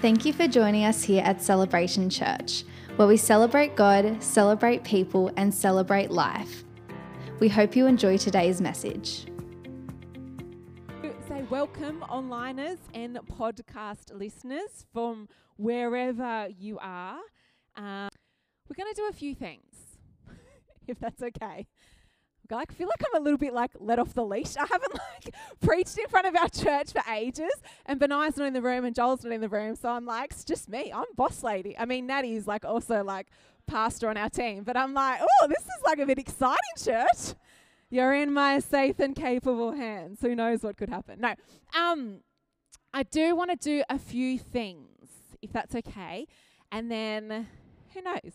Thank you for joining us here at Celebration Church, where we celebrate God, celebrate people, and celebrate life. We hope you enjoy today's message. Say welcome, onliners and podcast listeners from wherever you are. Um, we're going to do a few things, if that's okay. I feel like I'm a little bit like let off the leash. I haven't like preached in front of our church for ages, and Benai's not in the room, and Joel's not in the room, so I'm like, it's just me. I'm boss lady. I mean, Natty's like also like pastor on our team, but I'm like, oh, this is like a bit exciting, church. You're in my safe and capable hands. Who knows what could happen? No, um, I do want to do a few things, if that's okay, and then who knows?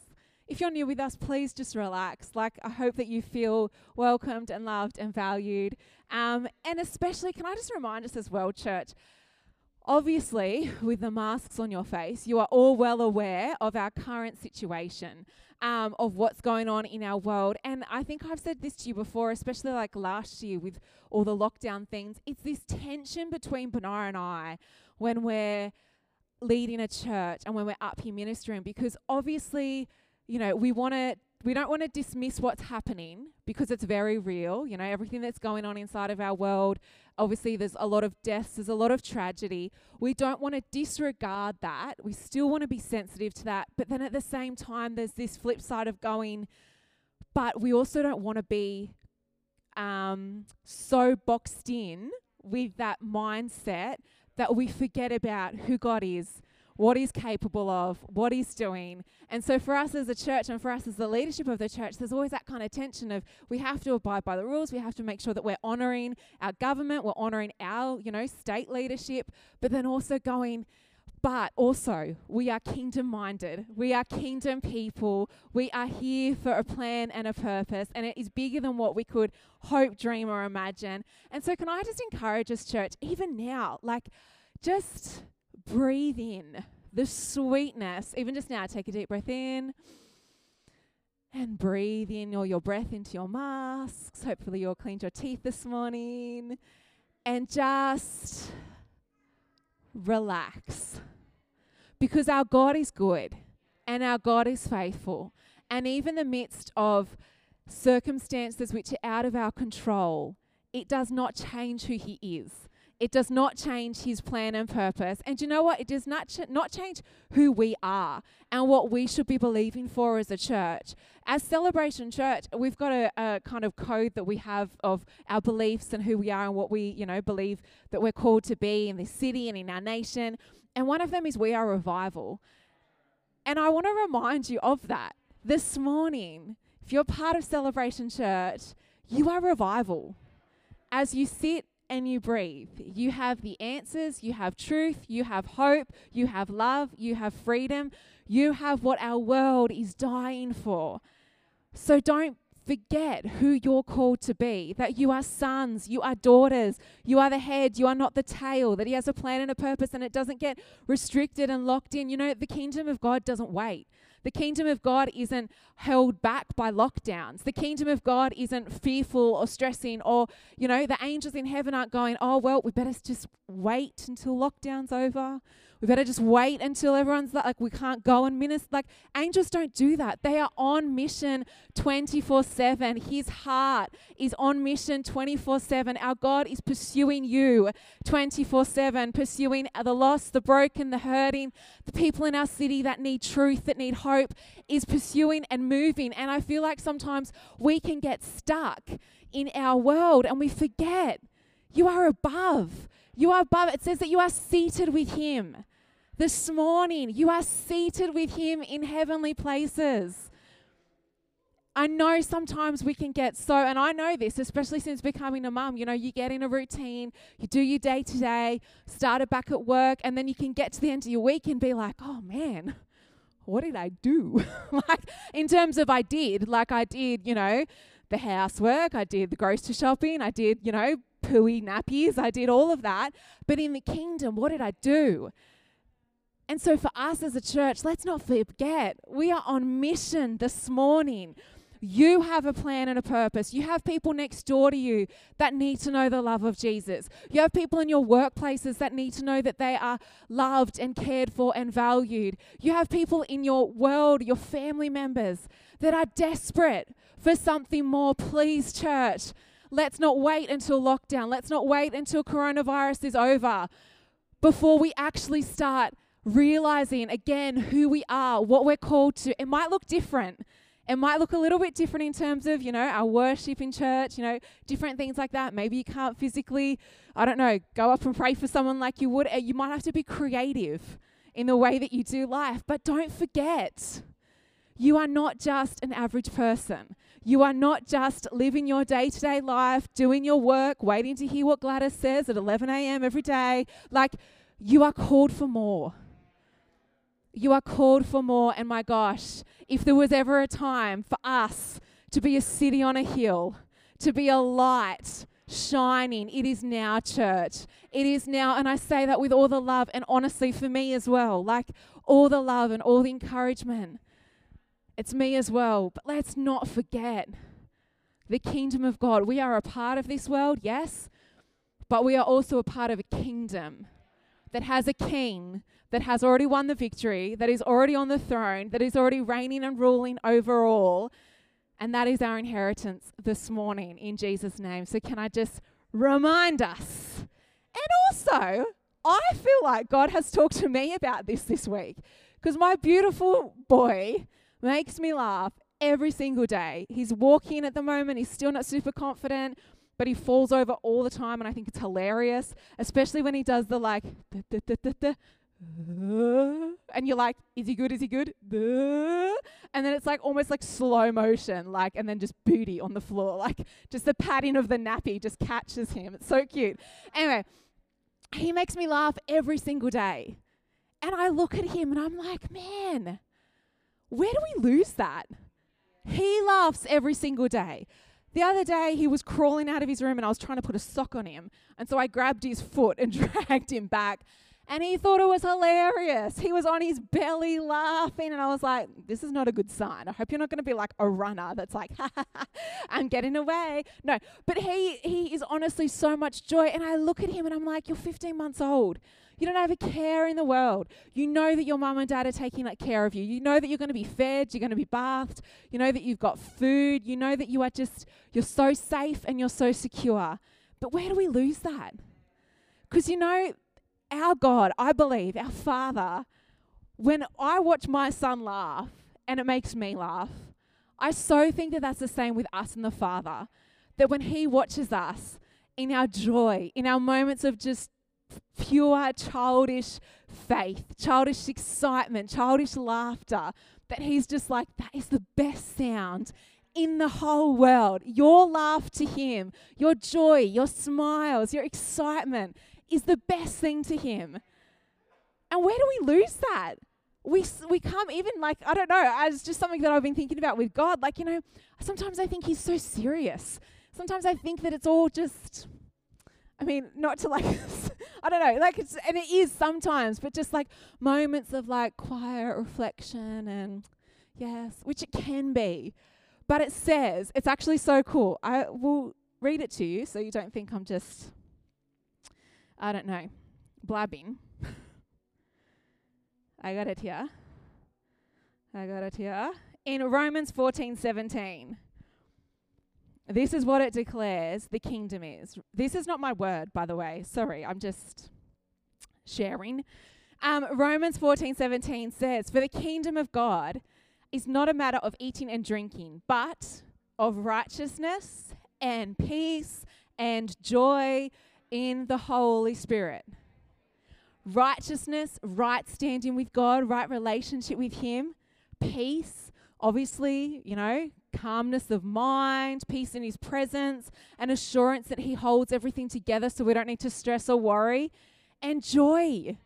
If you're new with us, please just relax. Like, I hope that you feel welcomed and loved and valued. Um, and especially, can I just remind us as well, church? Obviously, with the masks on your face, you are all well aware of our current situation, um, of what's going on in our world. And I think I've said this to you before, especially like last year with all the lockdown things. It's this tension between Benar and I when we're leading a church and when we're up here ministering, because obviously, you know, we want to we don't want to dismiss what's happening because it's very real, you know, everything that's going on inside of our world. Obviously, there's a lot of deaths, there's a lot of tragedy. We don't want to disregard that. We still want to be sensitive to that. But then at the same time, there's this flip side of going, but we also don't want to be um, so boxed in with that mindset that we forget about who God is what he's capable of, what he's doing. And so for us as a church and for us as the leadership of the church, there's always that kind of tension of we have to abide by the rules, we have to make sure that we're honoring our government, we're honoring our, you know, state leadership, but then also going but also, we are kingdom minded. We are kingdom people. We are here for a plan and a purpose, and it is bigger than what we could hope, dream, or imagine. And so, can I just encourage us, church, even now, like, just breathe in the sweetness. Even just now, take a deep breath in and breathe in all your breath into your masks. Hopefully, you all cleaned your teeth this morning. And just relax. Because our God is good and our God is faithful. And even the midst of circumstances which are out of our control, it does not change who He is. It does not change his plan and purpose. And you know what? It does not, ch- not change who we are and what we should be believing for as a church. As Celebration Church, we've got a, a kind of code that we have of our beliefs and who we are and what we, you know, believe that we're called to be in this city and in our nation. And one of them is we are revival. And I want to remind you of that this morning. If you're part of Celebration Church, you are revival. As you sit and you breathe. You have the answers, you have truth, you have hope, you have love, you have freedom, you have what our world is dying for. So don't forget who you're called to be that you are sons, you are daughters, you are the head, you are not the tail, that He has a plan and a purpose and it doesn't get restricted and locked in. You know, the kingdom of God doesn't wait. The kingdom of God isn't held back by lockdowns. The kingdom of God isn't fearful or stressing, or, you know, the angels in heaven aren't going, oh, well, we better just wait until lockdown's over. We better just wait until everyone's like, like we can't go and minister. Like, angels don't do that. They are on mission 24 7. His heart is on mission 24 7. Our God is pursuing you 24 7, pursuing the lost, the broken, the hurting, the people in our city that need truth, that need hope, is pursuing and moving. And I feel like sometimes we can get stuck in our world and we forget you are above. You are above. It says that you are seated with Him. This morning, you are seated with Him in heavenly places. I know sometimes we can get so, and I know this, especially since becoming a mum. You know, you get in a routine, you do your day to day, start started back at work, and then you can get to the end of your week and be like, oh man, what did I do? like, in terms of I did, like I did, you know, the housework, I did the grocery shopping, I did, you know, pooey nappies, I did all of that. But in the kingdom, what did I do? And so, for us as a church, let's not forget we are on mission this morning. You have a plan and a purpose. You have people next door to you that need to know the love of Jesus. You have people in your workplaces that need to know that they are loved and cared for and valued. You have people in your world, your family members, that are desperate for something more. Please, church, let's not wait until lockdown. Let's not wait until coronavirus is over before we actually start realizing again who we are, what we're called to. It might look different. It might look a little bit different in terms of, you know, our worship in church, you know, different things like that. Maybe you can't physically, I don't know, go up and pray for someone like you would. Uh, you might have to be creative in the way that you do life. But don't forget, you are not just an average person. You are not just living your day to day life, doing your work, waiting to hear what Gladys says at 11 a.m. every day. Like, you are called for more. You are called for more. And my gosh, if there was ever a time for us to be a city on a hill, to be a light shining, it is now, church. It is now. And I say that with all the love and honestly for me as well, like all the love and all the encouragement. It's me as well. But let's not forget the kingdom of God. We are a part of this world, yes, but we are also a part of a kingdom that has a king that has already won the victory, that is already on the throne, that is already reigning and ruling over all. And that is our inheritance this morning in Jesus' name. So, can I just remind us? And also, I feel like God has talked to me about this this week because my beautiful boy makes me laugh every single day. He's walking at the moment, he's still not super confident, but he falls over all the time, and I think it's hilarious, especially when he does the like, and you're like, is he good? Is he good? And then it's like almost like slow motion, like, and then just booty on the floor, like just the patting of the nappy just catches him. It's so cute. Anyway, he makes me laugh every single day. And I look at him and I'm like, man, where do we lose that? He laughs every single day. The other day, he was crawling out of his room and I was trying to put a sock on him. And so I grabbed his foot and dragged him back and he thought it was hilarious. He was on his belly laughing, and I was like, this is not a good sign. I hope you're not going to be like a runner that's like, ha, ha, ha, I'm getting away. No, but he he is honestly so much joy. And I look at him and I'm like, you're 15 months old. You don't have a care in the world. You know that your mum and dad are taking like care of you. You know that you're going to be fed, you're going to be bathed. You know that you've got food. You know that you are just you're so safe and you're so secure. But where do we lose that? Because you know, our God, I believe, our Father, when I watch my son laugh and it makes me laugh, I so think that that's the same with us and the Father. That when He watches us in our joy, in our moments of just pure childish faith, childish excitement, childish laughter, that He's just like, that is the best sound in the whole world. Your laugh to Him, your joy, your smiles, your excitement is the best thing to him. And where do we lose that? We, we come even like, I don't know, it's just something that I've been thinking about with God. Like, you know, sometimes I think he's so serious. Sometimes I think that it's all just, I mean, not to like, I don't know, like it's, and it is sometimes, but just like moments of like quiet reflection and yes, which it can be. But it says, it's actually so cool. I will read it to you so you don't think I'm just I don't know, blabbing. I got it here. I got it here. In Romans 14 17, this is what it declares the kingdom is. This is not my word, by the way. Sorry, I'm just sharing. Um, Romans 14 17 says, For the kingdom of God is not a matter of eating and drinking, but of righteousness and peace and joy in the Holy Spirit. Righteousness, right standing with God, right relationship with Him, peace, obviously, you know, calmness of mind, peace in His presence, and assurance that He holds everything together so we don't need to stress or worry, and joy.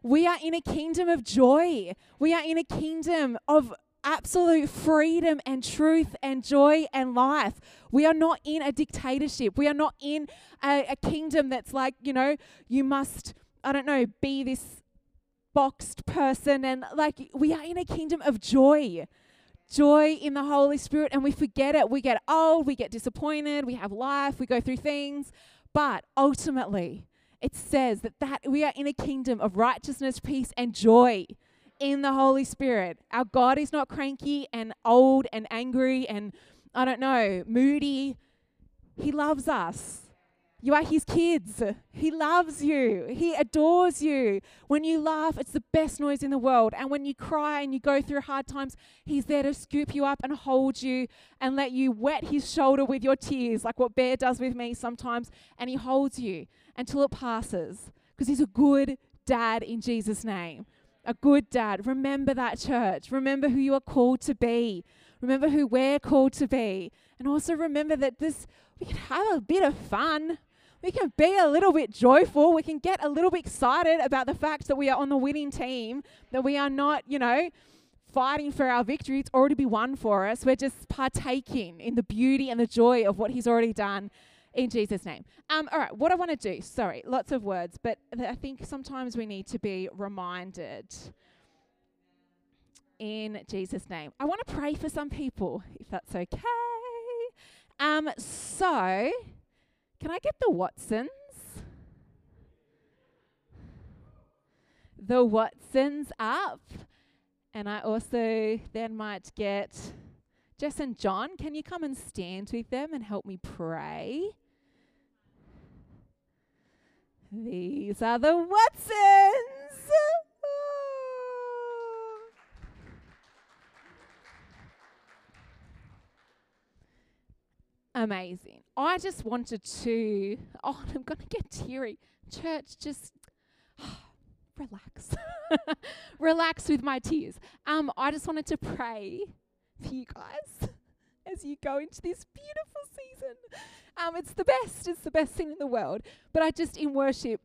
We are in a kingdom of joy. We are in a kingdom of absolute freedom and truth and joy and life. We are not in a dictatorship. We are not in a, a kingdom that's like, you know, you must, I don't know, be this boxed person. And like, we are in a kingdom of joy. joy in the Holy Spirit and we forget it. We get old, we get disappointed, we have life, we go through things. But ultimately, it says that, that we are in a kingdom of righteousness, peace, and joy in the Holy Spirit. Our God is not cranky and old and angry and, I don't know, moody. He loves us. You are his kids. He loves you. He adores you. When you laugh, it's the best noise in the world. And when you cry and you go through hard times, he's there to scoop you up and hold you and let you wet his shoulder with your tears, like what Bear does with me sometimes. And he holds you until it passes because he's a good dad in Jesus' name. A good dad. Remember that, church. Remember who you are called to be. Remember who we're called to be. And also remember that this, we can have a bit of fun we can be a little bit joyful. We can get a little bit excited about the fact that we are on the winning team, that we are not, you know, fighting for our victory. It's already been won for us. We're just partaking in the beauty and the joy of what He's already done in Jesus' name. Um, all right, what I want to do, sorry, lots of words, but I think sometimes we need to be reminded in Jesus' name. I want to pray for some people, if that's okay. Um, so can I get the Watsons? The Watsons up. And I also then might get Jess and John. Can you come and stand with them and help me pray? These are the Watsons. amazing. I just wanted to, oh, I'm going to get teary. Church, just relax. relax with my tears. Um, I just wanted to pray for you guys as you go into this beautiful season. Um, it's the best. It's the best thing in the world. But I just, in worship,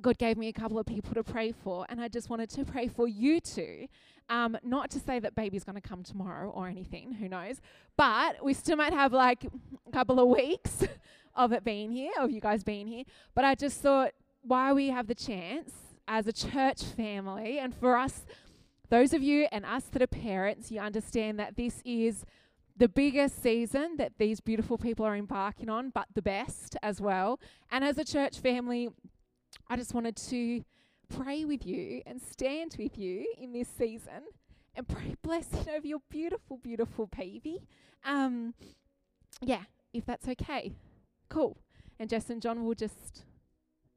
God gave me a couple of people to pray for, and I just wanted to pray for you too. Um, not to say that baby's going to come tomorrow or anything, who knows, but we still might have like a couple of weeks of it being here, of you guys being here. But I just thought, why we have the chance as a church family, and for us, those of you and us that are parents, you understand that this is the biggest season that these beautiful people are embarking on, but the best as well. And as a church family, I just wanted to pray with you and stand with you in this season and pray blessing over your beautiful, beautiful baby. Um, yeah, if that's okay. Cool. And Jess and John will just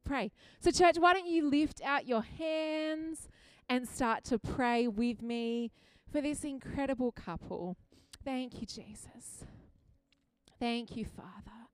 pray. So, church, why don't you lift out your hands and start to pray with me for this incredible couple? Thank you, Jesus. Thank you, Father.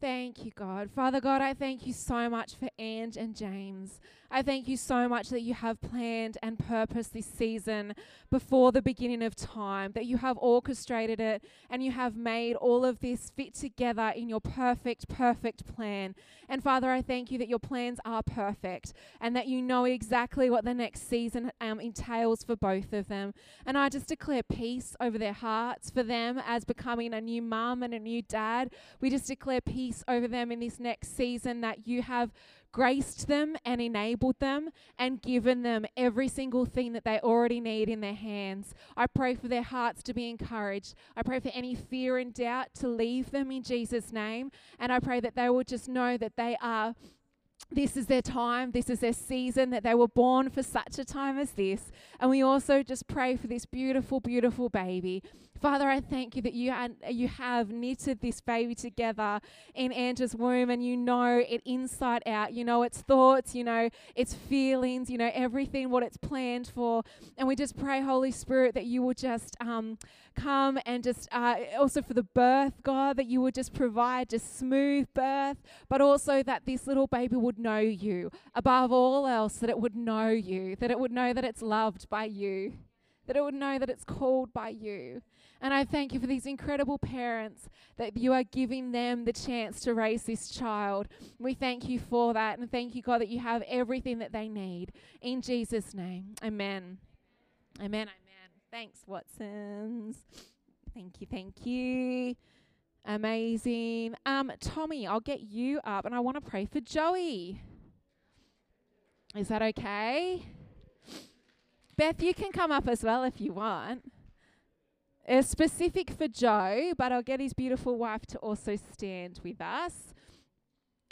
Thank you, God. Father God, I thank you so much for Ange and James. I thank you so much that you have planned and purposed this season before the beginning of time, that you have orchestrated it and you have made all of this fit together in your perfect, perfect plan. And Father, I thank you that your plans are perfect and that you know exactly what the next season um, entails for both of them. And I just declare peace over their hearts for them as becoming a new mum and a new dad. We just declare peace over them in this next season that you have graced them and enabled them and given them every single thing that they already need in their hands. I pray for their hearts to be encouraged. I pray for any fear and doubt to leave them in Jesus' name. And I pray that they will just know that they are this is their time, this is their season, that they were born for such a time as this. And we also just pray for this beautiful, beautiful baby Father, I thank you that you, you have knitted this baby together in Angela's womb and you know it inside out. You know its thoughts, you know its feelings, you know everything, what it's planned for. And we just pray, Holy Spirit, that you will just um, come and just uh, also for the birth, God, that you would just provide just smooth birth, but also that this little baby would know you above all else, that it would know you, that it would know that it's loved by you, that it would know that it's called by you. And I thank you for these incredible parents that you are giving them the chance to raise this child. We thank you for that. And thank you, God, that you have everything that they need. In Jesus' name, amen. Amen. Amen. Thanks, Watsons. Thank you. Thank you. Amazing. Um, Tommy, I'll get you up and I want to pray for Joey. Is that okay? Beth, you can come up as well if you want. It's specific for Joe, but I'll get his beautiful wife to also stand with us.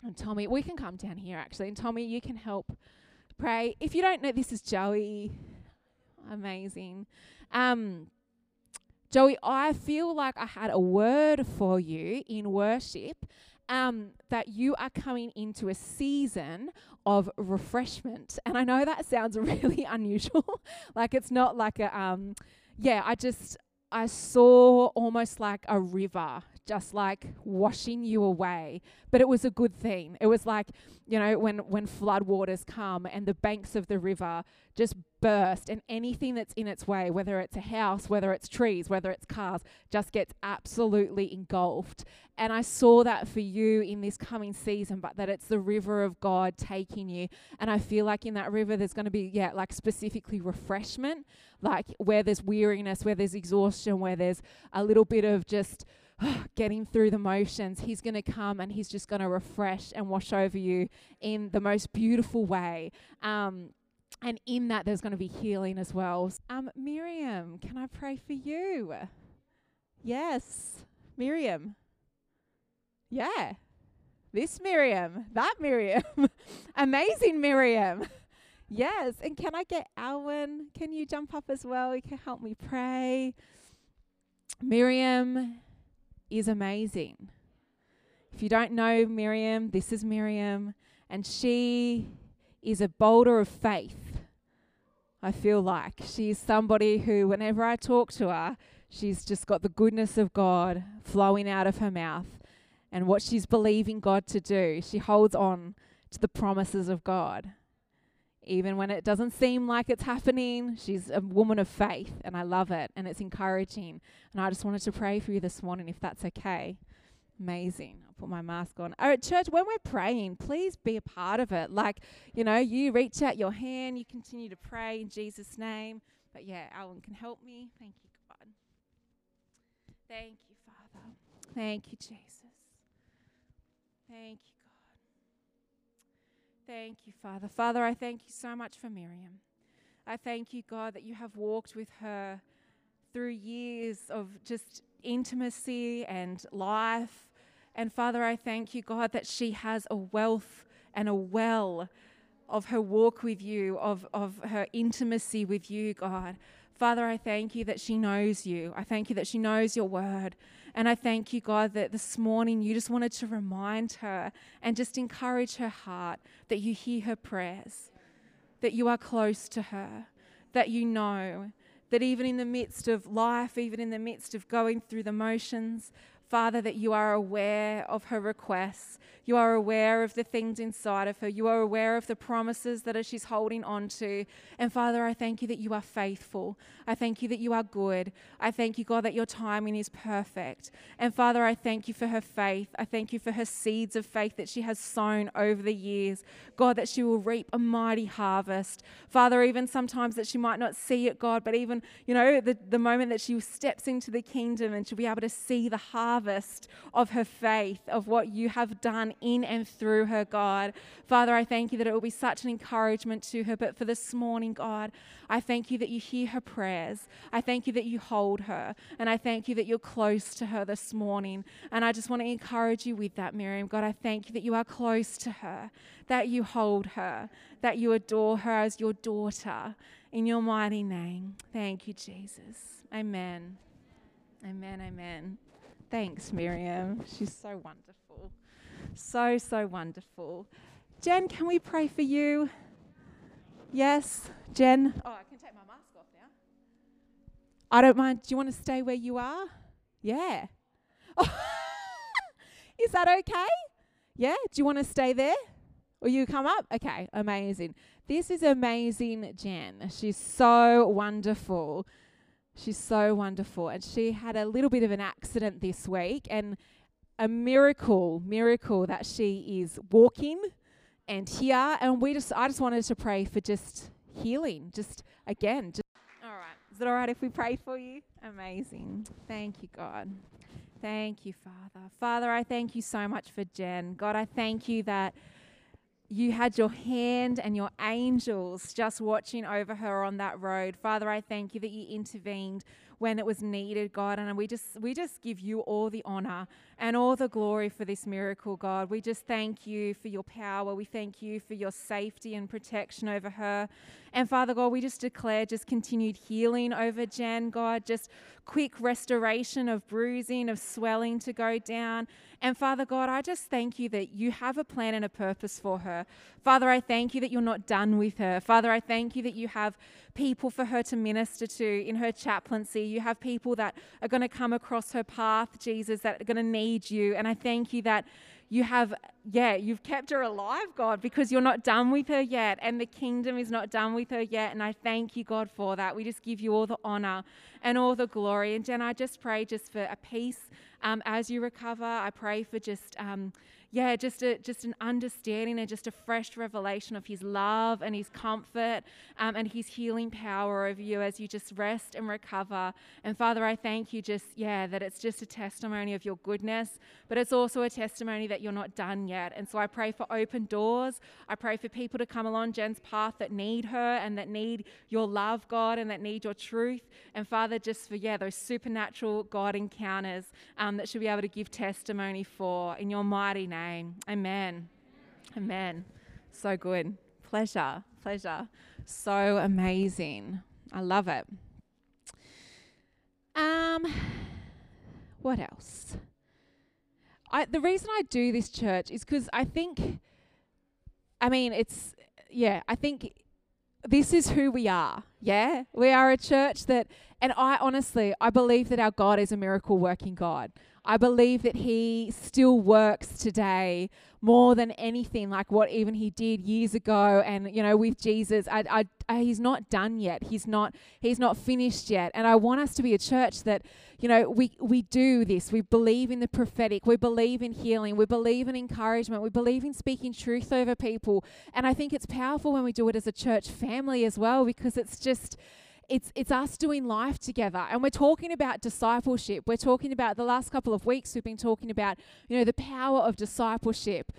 And Tommy, we can come down here actually. And Tommy, you can help pray. If you don't know, this is Joey. Amazing. Um, Joey, I feel like I had a word for you in worship um, that you are coming into a season of refreshment. And I know that sounds really unusual. like it's not like a, um, yeah, I just, I saw almost like a river just like washing you away. But it was a good thing. It was like, you know, when, when flood waters come and the banks of the river just burst and anything that's in its way, whether it's a house, whether it's trees, whether it's cars, just gets absolutely engulfed. And I saw that for you in this coming season, but that it's the river of God taking you. And I feel like in that river, there's going to be, yeah, like specifically refreshment, like where there's weariness, where there's exhaustion, where there's a little bit of just, getting through the motions, He's going to come and He's just going to refresh and wash over you in the most beautiful way. Um, and in that, there's going to be healing as well. Um, Miriam, can I pray for you? Yes, Miriam. Yeah, this Miriam, that Miriam, amazing Miriam. yes, and can I get Alwyn? Can you jump up as well? You can help me pray. Miriam is amazing. If you don't know Miriam, this is Miriam, and she is a boulder of faith. I feel like she's somebody who, whenever I talk to her, she's just got the goodness of God flowing out of her mouth and what she's believing God to do. She holds on to the promises of God. Even when it doesn't seem like it's happening, she's a woman of faith, and I love it, and it's encouraging. And I just wanted to pray for you this morning, if that's okay. Amazing. I'll put my mask on. Oh, All right, church, when we're praying, please be a part of it. Like, you know, you reach out your hand, you continue to pray in Jesus' name. But yeah, Alan can help me. Thank you, God. Thank you, Father. Thank you, Jesus. Thank you. Thank you, Father. Father, I thank you so much for Miriam. I thank you, God, that you have walked with her through years of just intimacy and life and Father, I thank you, God, that she has a wealth and a well of her walk with you, of, of her intimacy with you, God. Father, I thank you that she knows you. I thank you that she knows your word. And I thank you, God, that this morning you just wanted to remind her and just encourage her heart that you hear her prayers, that you are close to her, that you know that even in the midst of life, even in the midst of going through the motions, Father, that you are aware of her requests. You are aware of the things inside of her. You are aware of the promises that she's holding on to. And Father, I thank you that you are faithful. I thank you that you are good. I thank you, God, that your timing is perfect. And Father, I thank you for her faith. I thank you for her seeds of faith that she has sown over the years. God, that she will reap a mighty harvest. Father, even sometimes that she might not see it, God, but even, you know, the, the moment that she steps into the kingdom and she'll be able to see the harvest of her faith, of what you have done in and through her, God. Father, I thank you that it will be such an encouragement to her. But for this morning, God, I thank you that you hear her prayers. I thank you that you hold her. And I thank you that you're close to her this morning. And I just want to encourage you with that, Miriam. God, I thank you that you are close to her, that you hold her, that you adore her as your daughter. In your mighty name. Thank you, Jesus. Amen. Amen. Amen. Thanks, Miriam. She's so wonderful. So, so wonderful. Jen, can we pray for you? Yes, Jen. Oh, I can take my mask off now. I don't mind. Do you want to stay where you are? Yeah. Is that okay? Yeah? Do you want to stay there? Or you come up? Okay, amazing. This is amazing, Jen. She's so wonderful. She's so wonderful. And she had a little bit of an accident this week and a miracle, miracle that she is walking and here. And we just, I just wanted to pray for just healing, just again. Just all right. Is it all right if we pray for you? Amazing. Thank you, God. Thank you, Father. Father, I thank you so much for Jen. God, I thank you that you had your hand and your angels just watching over her on that road. Father, I thank you that you intervened when it was needed, God. And we just we just give you all the honor and all the glory for this miracle, God. We just thank you for your power. We thank you for your safety and protection over her. And Father God, we just declare just continued healing over Jen, God, just quick restoration of bruising, of swelling to go down. And Father God, I just thank you that you have a plan and a purpose for her. Father, I thank you that you're not done with her. Father, I thank you that you have people for her to minister to in her chaplaincy. You have people that are going to come across her path, Jesus, that are going to need you. And I thank you that you have, yeah, you've kept her alive, God, because you're not done with her yet, and the kingdom is not done with her yet. And I thank you, God, for that. We just give you all the honor and all the glory. And Jen, I just pray just for a peace um, as you recover. I pray for just. Um, yeah, just a, just an understanding and just a fresh revelation of His love and His comfort um, and His healing power over you as you just rest and recover. And Father, I thank you just yeah that it's just a testimony of Your goodness, but it's also a testimony that You're not done yet. And so I pray for open doors. I pray for people to come along Jen's path that need her and that need Your love, God, and that need Your truth. And Father, just for yeah those supernatural God encounters um, that should be able to give testimony for in Your mighty name name. Amen. Amen. So good. Pleasure. Pleasure. So amazing. I love it. Um, what else? I the reason I do this church is because I think, I mean, it's yeah. I think this is who we are. Yeah, we are a church that, and I honestly, I believe that our God is a miracle working God. I believe that He still works today more than anything, like what even He did years ago. And you know, with Jesus, I, I, I, He's not done yet. He's not He's not finished yet. And I want us to be a church that, you know, we we do this. We believe in the prophetic. We believe in healing. We believe in encouragement. We believe in speaking truth over people. And I think it's powerful when we do it as a church family as well, because it's just it's it's us doing life together. And we're talking about discipleship. We're talking about the last couple of weeks we've been talking about you know the power of discipleship.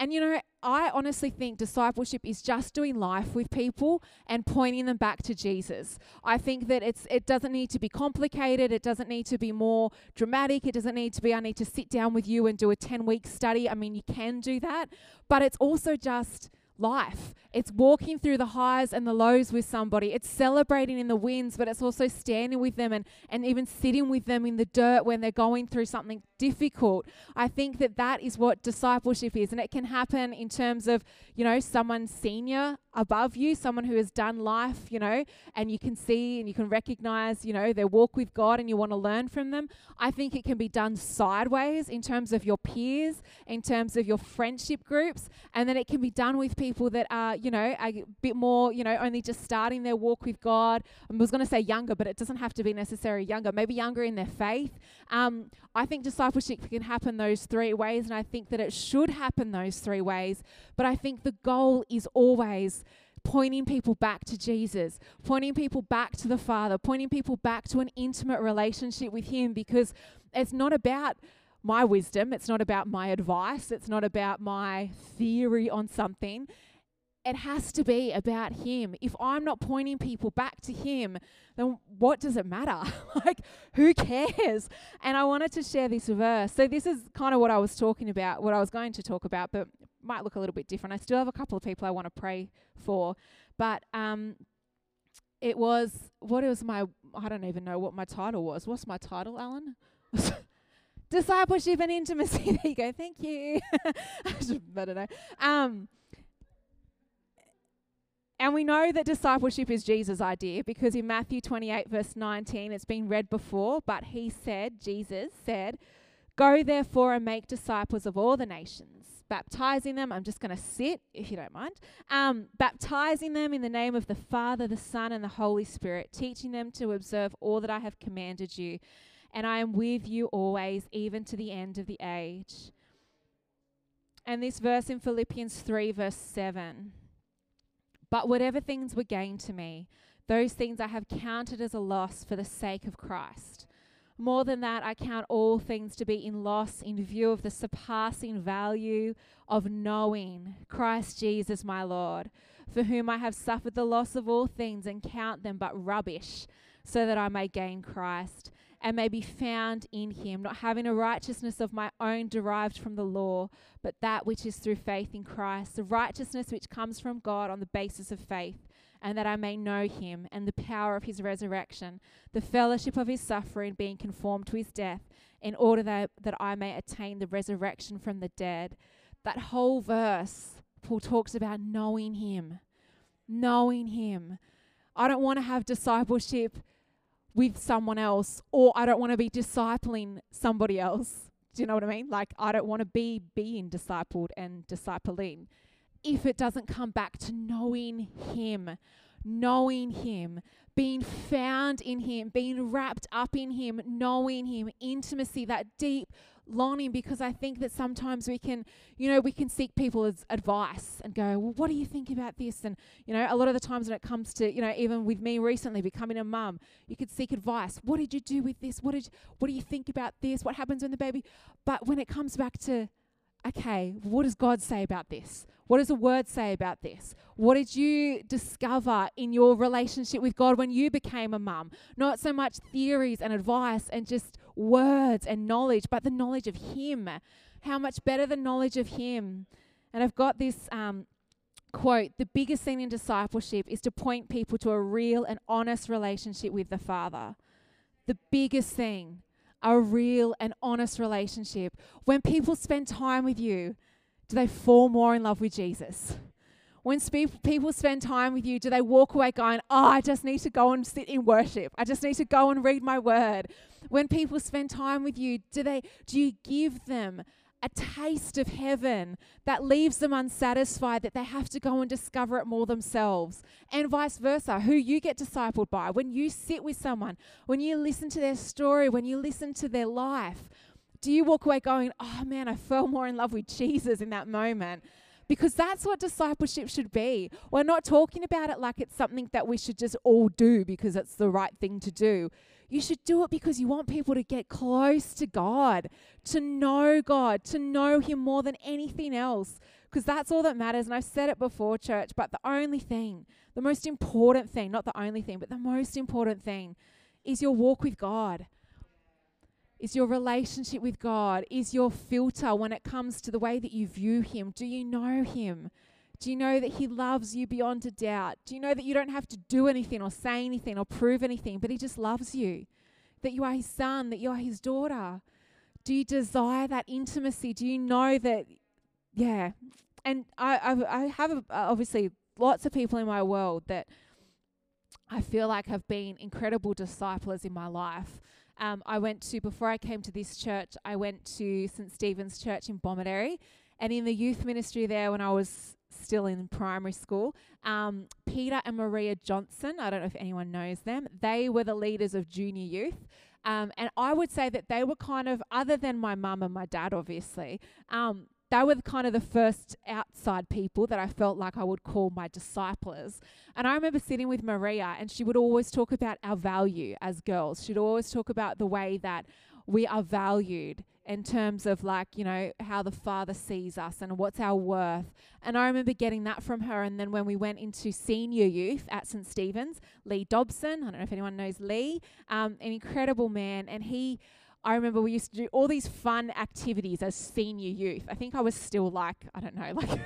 And you know i honestly think discipleship is just doing life with people and pointing them back to jesus. I think that it's it doesn't need to be complicated. It doesn't need to be more dramatic. It doesn't need to be i need to sit down with you and do a 10 week study. I mean you can do that. But it's also just life. It's walking through the highs and the lows with somebody. It's celebrating in the wins, but it's also standing with them and, and even sitting with them in the dirt when they're going through something difficult. I think that that is what discipleship is. And it can happen in terms of, you know, someone senior above you, someone who has done life, you know, and you can see and you can recognize, you know, their walk with God and you want to learn from them. I think it can be done sideways in terms of your peers, in terms of your friendship groups, and then it can be done with people that are, you know, a bit more, you know, only just starting their walk with God. I was going to say younger, but it doesn't have to be necessarily younger, maybe younger in their faith. Um, I think discipleship can happen those three ways, and I think that it should happen those three ways. But I think the goal is always pointing people back to Jesus, pointing people back to the Father, pointing people back to an intimate relationship with Him because it's not about my wisdom, it's not about my advice, it's not about my theory on something. It has to be about Him. If I'm not pointing people back to Him, then what does it matter? like, who cares? And I wanted to share this verse. So, this is kind of what I was talking about, what I was going to talk about, but might look a little bit different. I still have a couple of people I want to pray for, but um, it was what was my I don't even know what my title was. What's my title, Alan? Discipleship and intimacy. there you go. Thank you. I better know. Um, and we know that discipleship is Jesus' idea because in Matthew 28, verse 19, it's been read before, but he said, Jesus said, Go therefore and make disciples of all the nations baptizing them. I'm just going to sit, if you don't mind. Um, baptizing them in the name of the Father, the Son, and the Holy Spirit, teaching them to observe all that I have commanded you. And I am with you always, even to the end of the age. And this verse in Philippians 3, verse 7. But whatever things were gained to me, those things I have counted as a loss for the sake of Christ. More than that, I count all things to be in loss in view of the surpassing value of knowing Christ Jesus my Lord, for whom I have suffered the loss of all things and count them but rubbish, so that I may gain Christ and may be found in him, not having a righteousness of my own derived from the law, but that which is through faith in Christ, the righteousness which comes from God on the basis of faith, and that I may know him and the power of his resurrection, the fellowship of his suffering, being conformed to his death, in order that, that I may attain the resurrection from the dead. That whole verse, Paul talks about knowing him, knowing him. I don't want to have discipleship with someone else, or I don't want to be discipling somebody else. Do you know what I mean? Like, I don't want to be being discipled and discipling if it doesn't come back to knowing Him, knowing Him, being found in Him, being wrapped up in Him, knowing Him, intimacy, that deep longing because I think that sometimes we can, you know, we can seek people's advice and go, well, what do you think about this? And, you know, a lot of the times when it comes to, you know, even with me recently becoming a mum, you could seek advice. What did you do with this? What did, you, what do you think about this? What happens when the baby? But when it comes back to, okay, what does God say about this? What does the word say about this? What did you discover in your relationship with God when you became a mum? Not so much theories and advice and just words and knowledge, but the knowledge of Him. How much better the knowledge of Him. And I've got this um, quote The biggest thing in discipleship is to point people to a real and honest relationship with the Father. The biggest thing, a real and honest relationship. When people spend time with you, do they fall more in love with Jesus? When spe- people spend time with you, do they walk away going, Oh, I just need to go and sit in worship. I just need to go and read my word. When people spend time with you, do they do you give them a taste of heaven that leaves them unsatisfied that they have to go and discover it more themselves and vice versa who you get discipled by when you sit with someone when you listen to their story when you listen to their life do you walk away going oh man i fell more in love with jesus in that moment because that's what discipleship should be. We're not talking about it like it's something that we should just all do because it's the right thing to do. You should do it because you want people to get close to God, to know God, to know Him more than anything else, because that's all that matters. And I've said it before, church, but the only thing, the most important thing, not the only thing, but the most important thing is your walk with God. Is your relationship with God, is your filter when it comes to the way that you view Him. Do you know Him? Do you know that He loves you beyond a doubt? Do you know that you don't have to do anything or say anything or prove anything, but He just loves you? That you are His son, that you are His daughter? Do you desire that intimacy? Do you know that, yeah? And I, I, I have obviously lots of people in my world that I feel like have been incredible disciples in my life. Um, I went to, before I came to this church, I went to St. Stephen's Church in Bomaderry. And in the youth ministry there, when I was still in primary school. Um, Peter and Maria Johnson, I don't know if anyone knows them, they were the leaders of junior youth. Um, and I would say that they were kind of, other than my mum and my dad, obviously, um, they were kind of the first outside people that I felt like I would call my disciples. And I remember sitting with Maria, and she would always talk about our value as girls. She'd always talk about the way that we are valued in terms of like, you know, how the Father sees us and what's our worth. And I remember getting that from her. And then when we went into senior youth at St. Stephen's, Lee Dobson, I don't know if anyone knows Lee, um, an incredible man. And he, I remember we used to do all these fun activities as senior youth. I think I was still like, I don't know, like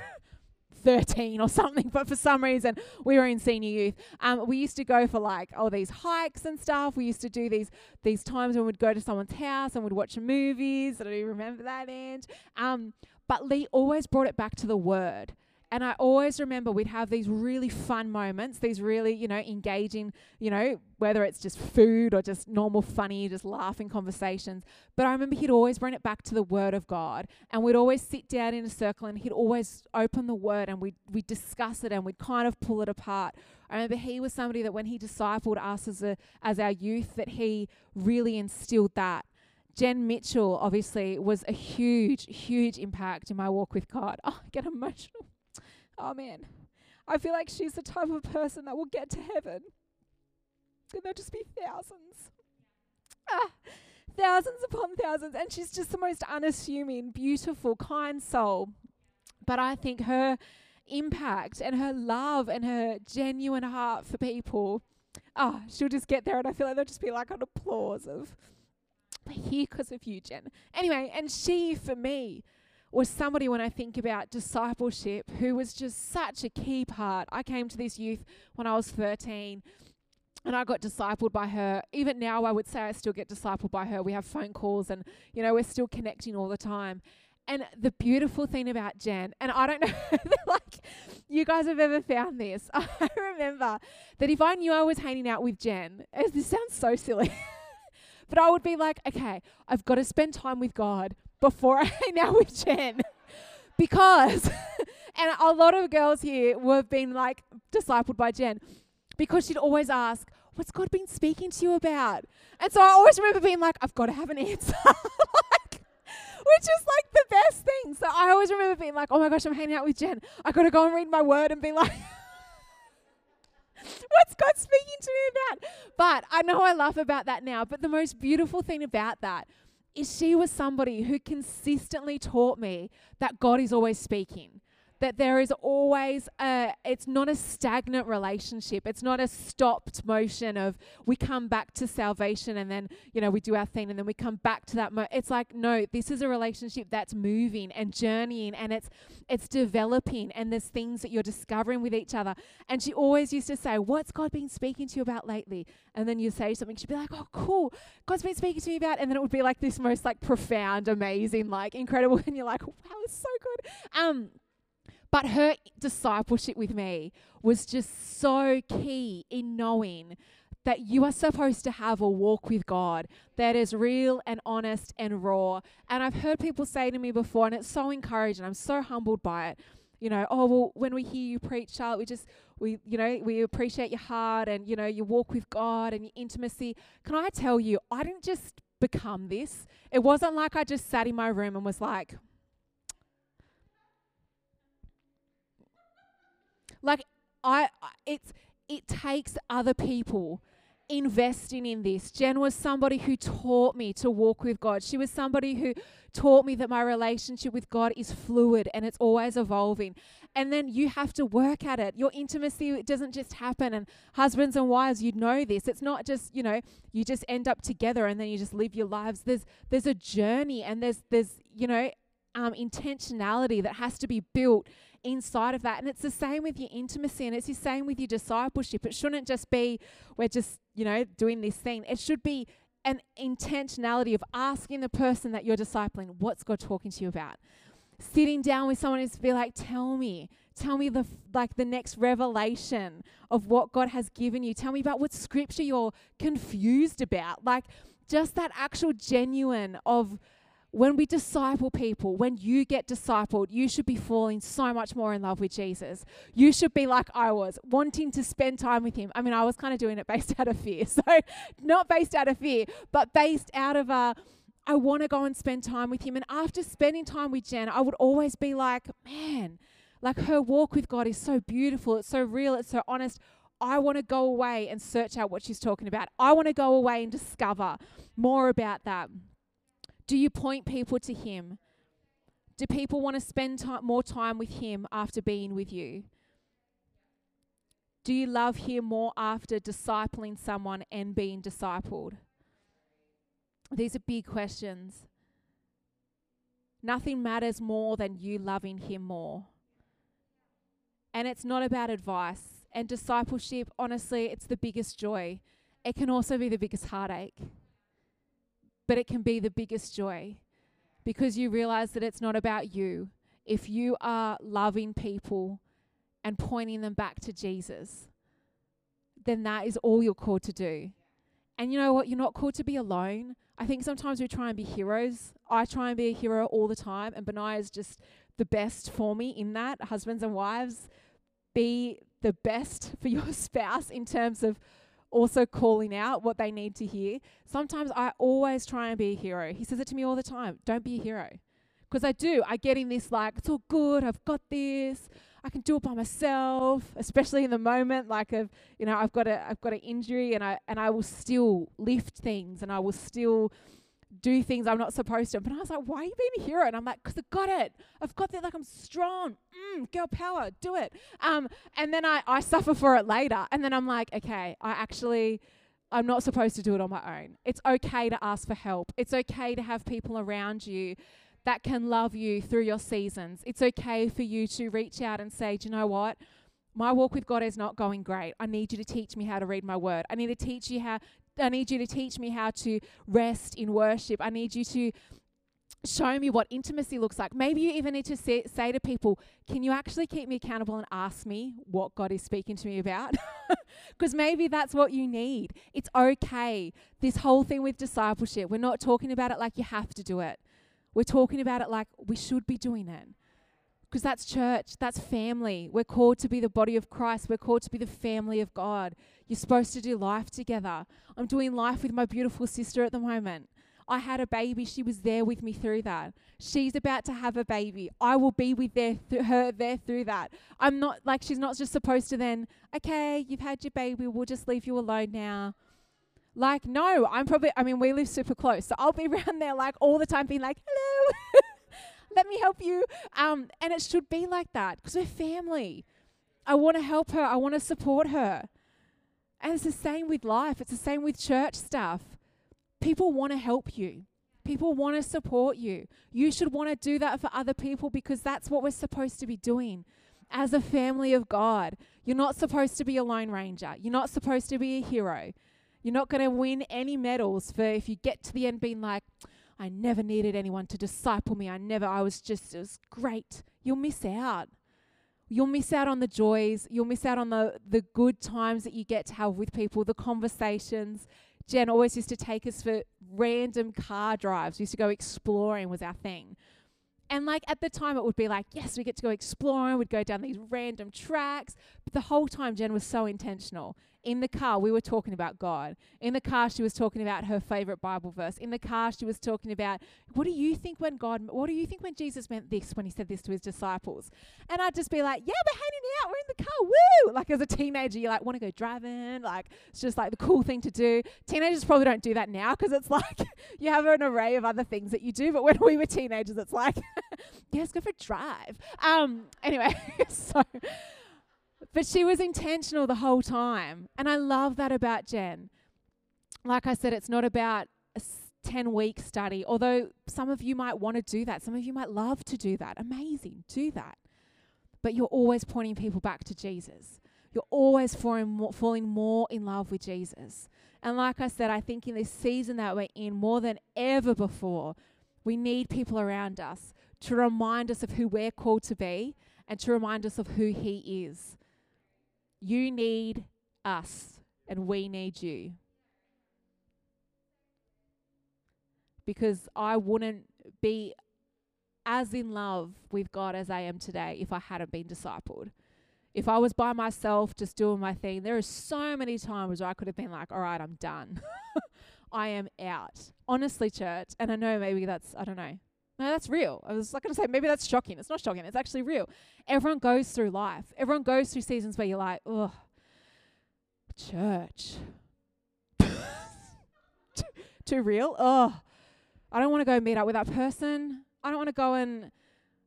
13 or something, but for some reason we were in senior youth. Um, we used to go for like all these hikes and stuff. We used to do these these times when we'd go to someone's house and we'd watch movies. I don't even remember that end. Um, but Lee always brought it back to the word. And I always remember we'd have these really fun moments, these really, you know, engaging, you know, whether it's just food or just normal, funny, just laughing conversations. But I remember he'd always bring it back to the Word of God. And we'd always sit down in a circle and he'd always open the Word and we'd, we'd discuss it and we'd kind of pull it apart. I remember he was somebody that when he discipled us as, a, as our youth, that he really instilled that. Jen Mitchell, obviously, was a huge, huge impact in my walk with God. Oh, I get emotional. Oh man, I feel like she's the type of person that will get to heaven and there'll just be thousands. Ah, thousands upon thousands. And she's just the most unassuming, beautiful, kind soul. But I think her impact and her love and her genuine heart for people oh, she'll just get there, and I feel like there'll just be like an applause of, here because of you, Jen. Anyway, and she, for me, was somebody when I think about discipleship who was just such a key part. I came to this youth when I was 13 and I got discipled by her. Even now, I would say I still get discipled by her. We have phone calls and, you know, we're still connecting all the time. And the beautiful thing about Jen, and I don't know like you guys have ever found this. I remember that if I knew I was hanging out with Jen, this sounds so silly, but I would be like, okay, I've got to spend time with God before I hang out with Jen. because, and a lot of girls here have been like discipled by Jen because she'd always ask, What's God been speaking to you about? And so I always remember being like, I've got to have an answer. like, which is like the best thing. So I always remember being like, Oh my gosh, I'm hanging out with Jen. I got to go and read my word and be like, What's God speaking to me about? But I know I laugh about that now. But the most beautiful thing about that is she was somebody who consistently taught me that God is always speaking that there is always a, it's not a stagnant relationship. It's not a stopped motion of we come back to salvation and then, you know, we do our thing and then we come back to that. Mo- it's like, no, this is a relationship that's moving and journeying and it's, it's developing and there's things that you're discovering with each other. And she always used to say, what's God been speaking to you about lately? And then you say something, she'd be like, oh, cool. God's been speaking to me about, and then it would be like this most like profound, amazing, like incredible. And you're like, wow, it's so good. Um, but her discipleship with me was just so key in knowing that you are supposed to have a walk with God that is real and honest and raw. And I've heard people say to me before, and it's so encouraging, I'm so humbled by it. You know, oh well, when we hear you preach, Charlotte, we just we you know we appreciate your heart and you know your walk with God and your intimacy. Can I tell you, I didn't just become this. It wasn't like I just sat in my room and was like, I it's it takes other people investing in this. Jen was somebody who taught me to walk with God. She was somebody who taught me that my relationship with God is fluid and it's always evolving. And then you have to work at it. Your intimacy doesn't just happen. And husbands and wives, you know this. It's not just, you know, you just end up together and then you just live your lives. There's there's a journey and there's there's, you know, um, intentionality that has to be built inside of that. And it's the same with your intimacy and it's the same with your discipleship. It shouldn't just be, we're just, you know, doing this thing. It should be an intentionality of asking the person that you're discipling, what's God talking to you about? Sitting down with someone is to be like, tell me, tell me the like the next revelation of what God has given you. Tell me about what scripture you're confused about. Like just that actual genuine of when we disciple people, when you get discipled, you should be falling so much more in love with Jesus. You should be like I was, wanting to spend time with him. I mean, I was kind of doing it based out of fear. So, not based out of fear, but based out of a I want to go and spend time with him. And after spending time with Jen, I would always be like, man, like her walk with God is so beautiful. It's so real. It's so honest. I want to go away and search out what she's talking about. I want to go away and discover more about that. Do you point people to Him? Do people want to spend time, more time with Him after being with you? Do you love Him more after discipling someone and being discipled? These are big questions. Nothing matters more than you loving Him more. And it's not about advice. And discipleship, honestly, it's the biggest joy. It can also be the biggest heartache but it can be the biggest joy because you realize that it's not about you. If you are loving people and pointing them back to Jesus, then that is all you're called to do. And you know what? You're not called to be alone. I think sometimes we try and be heroes. I try and be a hero all the time, and Benaiah is just the best for me in that. Husbands and wives, be the best for your spouse in terms of also calling out what they need to hear. Sometimes I always try and be a hero. He says it to me all the time don't be a hero. Because I do. I get in this, like, it's all good. I've got this. I can do it by myself, especially in the moment, like of you know, I've got a I've got an injury and I and I will still lift things and I will still do things I'm not supposed to. But I was like, why are you being a hero? And I'm like, because I got it. I've got that. Like I'm strong. Mm, girl power. Do it. Um, and then I, I suffer for it later. And then I'm like, okay, I actually, I'm not supposed to do it on my own. It's okay to ask for help. It's okay to have people around you that can love you through your seasons. It's okay for you to reach out and say, do you know what? my walk with God is not going great. I need you to teach me how to read my word. I need to teach you how I need you to teach me how to rest in worship. I need you to show me what intimacy looks like. Maybe you even need to say, say to people, Can you actually keep me accountable and ask me what God is speaking to me about? Because maybe that's what you need. It's okay. This whole thing with discipleship, we're not talking about it like you have to do it, we're talking about it like we should be doing it because that's church, that's family. We're called to be the body of Christ, we're called to be the family of God. You're supposed to do life together. I'm doing life with my beautiful sister at the moment. I had a baby, she was there with me through that. She's about to have a baby. I will be with there th- her there through that. I'm not like she's not just supposed to then, okay, you've had your baby, we'll just leave you alone now. Like, no, I'm probably, I mean, we live super close. So I'll be around there like all the time being like, hello. let me help you. Um, and it should be like that because we're family. I want to help her. I want to support her. And it's the same with life. It's the same with church stuff. People want to help you. People want to support you. You should want to do that for other people because that's what we're supposed to be doing as a family of God. You're not supposed to be a lone ranger. You're not supposed to be a hero. You're not going to win any medals for if you get to the end being like, I never needed anyone to disciple me. I never, I was just, it was great. You'll miss out. You'll miss out on the joys. You'll miss out on the, the good times that you get to have with people, the conversations. Jen always used to take us for random car drives. We used to go exploring was our thing. And like at the time, it would be like, yes, we get to go exploring. We'd go down these random tracks. But the whole time, Jen was so intentional. In the car, we were talking about God. In the car, she was talking about her favorite Bible verse. In the car, she was talking about, what do you think when God, what do you think when Jesus meant this when he said this to his disciples? And I'd just be like, yeah, we're hanging out. We're in the car. Woo! Like as a teenager, you like want to go driving. Like it's just like the cool thing to do. Teenagers probably don't do that now because it's like you have an array of other things that you do. But when we were teenagers, it's like, yeah, let's go for a drive. Um, anyway, so but she was intentional the whole time. And I love that about Jen. Like I said, it's not about a 10 week study, although some of you might want to do that. Some of you might love to do that. Amazing, do that. But you're always pointing people back to Jesus. You're always falling more, falling more in love with Jesus. And like I said, I think in this season that we're in, more than ever before, we need people around us to remind us of who we're called to be and to remind us of who He is. You need us, and we need you. Because I wouldn't be as in love with God as I am today if I hadn't been discipled. If I was by myself just doing my thing, there are so many times where I could have been like, all right, I'm done. I am out. Honestly, church, and I know maybe that's, I don't know. No, that's real. I was like going to say, maybe that's shocking. It's not shocking. It's actually real. Everyone goes through life. Everyone goes through seasons where you're like, ugh, church. Too real? Oh, I don't want to go meet up with that person. I don't want to go and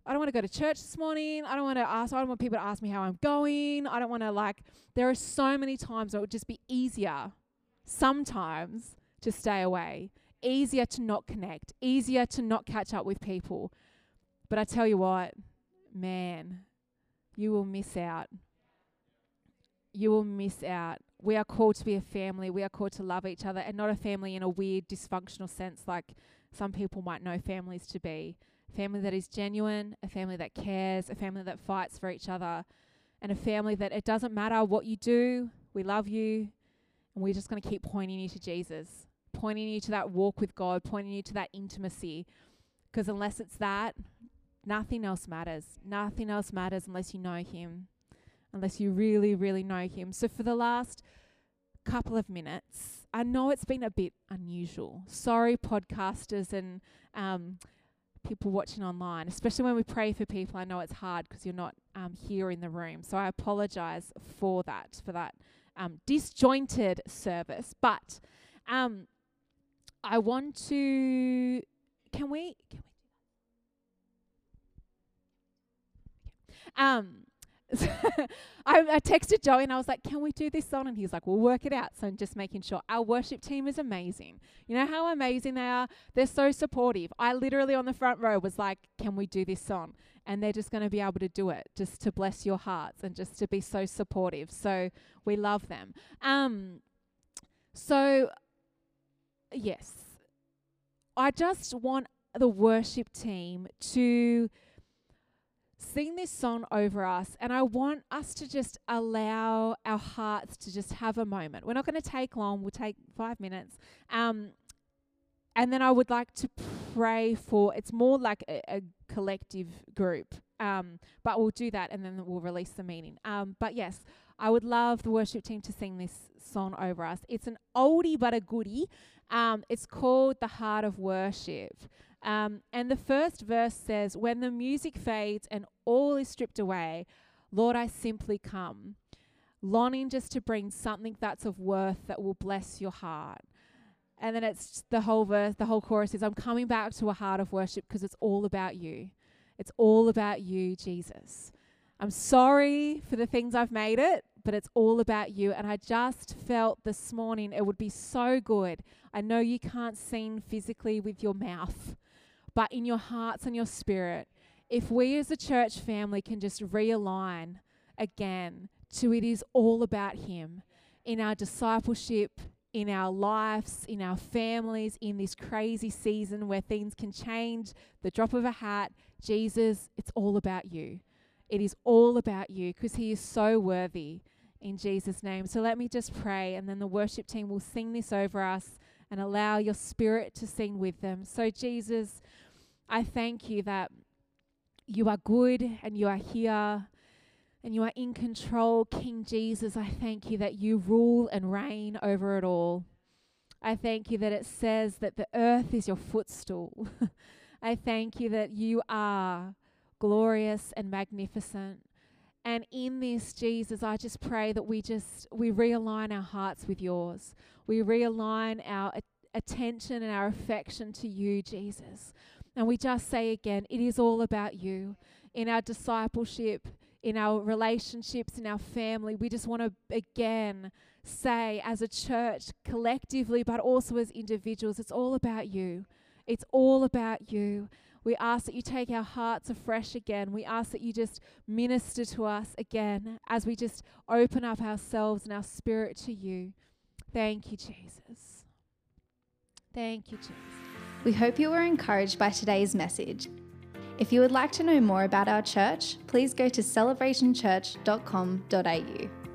I don't want to go to church this morning. I don't want to ask, I don't want people to ask me how I'm going. I don't want to like, there are so many times where it would just be easier sometimes to stay away, easier to not connect, easier to not catch up with people. But I tell you what, man, you will miss out. You will miss out. We are called to be a family. We are called to love each other and not a family in a weird, dysfunctional sense like some people might know families to be. A family that is genuine, a family that cares, a family that fights for each other, and a family that it doesn't matter what you do, we love you, and we're just going to keep pointing you to Jesus, pointing you to that walk with God, pointing you to that intimacy. Because unless it's that, Nothing else matters. Nothing else matters unless you know Him, unless you really, really know Him. So, for the last couple of minutes, I know it's been a bit unusual. Sorry, podcasters and um, people watching online, especially when we pray for people. I know it's hard because you're not um, here in the room. So, I apologize for that, for that um, disjointed service. But um, I want to. Can we? Can we? Um. I, I texted Joey and I was like, "Can we do this song?" And he's like, "We'll work it out." So I'm just making sure. Our worship team is amazing. You know how amazing they are. They're so supportive. I literally on the front row was like, "Can we do this song?" And they're just going to be able to do it, just to bless your hearts and just to be so supportive. So we love them. Um. So yes, I just want the worship team to sing this song over us, and I want us to just allow our hearts to just have a moment. We're not going to take long, we'll take five minutes. Um, and then I would like to pray for it's more like a, a collective group, um, but we'll do that and then we'll release the meaning. Um, but yes, I would love the worship team to sing this song over us. It's an oldie but a goodie. Um, it's called The Heart of Worship. Um, and the first verse says, When the music fades and all is stripped away, Lord, I simply come, longing just to bring something that's of worth that will bless your heart. And then it's the whole verse, the whole chorus is, I'm coming back to a heart of worship because it's all about you. It's all about you, Jesus. I'm sorry for the things I've made it, but it's all about you. And I just felt this morning it would be so good. I know you can't sing physically with your mouth, but in your hearts and your spirit, if we as a church family can just realign again to it is all about Him in our discipleship, in our lives, in our families, in this crazy season where things can change, the drop of a hat, Jesus, it's all about you. It is all about you because He is so worthy in Jesus' name. So let me just pray, and then the worship team will sing this over us and allow your spirit to sing with them. So, Jesus, I thank you that you are good and you are here and you are in control. King Jesus, I thank you that you rule and reign over it all. I thank you that it says that the earth is your footstool. I thank you that you are glorious and magnificent. And in this, Jesus, I just pray that we just we realign our hearts with yours. We realign our attention and our affection to you, Jesus. And we just say again, it is all about you. In our discipleship, in our relationships, in our family, we just want to again say, as a church, collectively, but also as individuals, it's all about you. It's all about you. We ask that you take our hearts afresh again. We ask that you just minister to us again as we just open up ourselves and our spirit to you. Thank you, Jesus. Thank you, Jesus. We hope you were encouraged by today's message. If you would like to know more about our church, please go to celebrationchurch.com.au.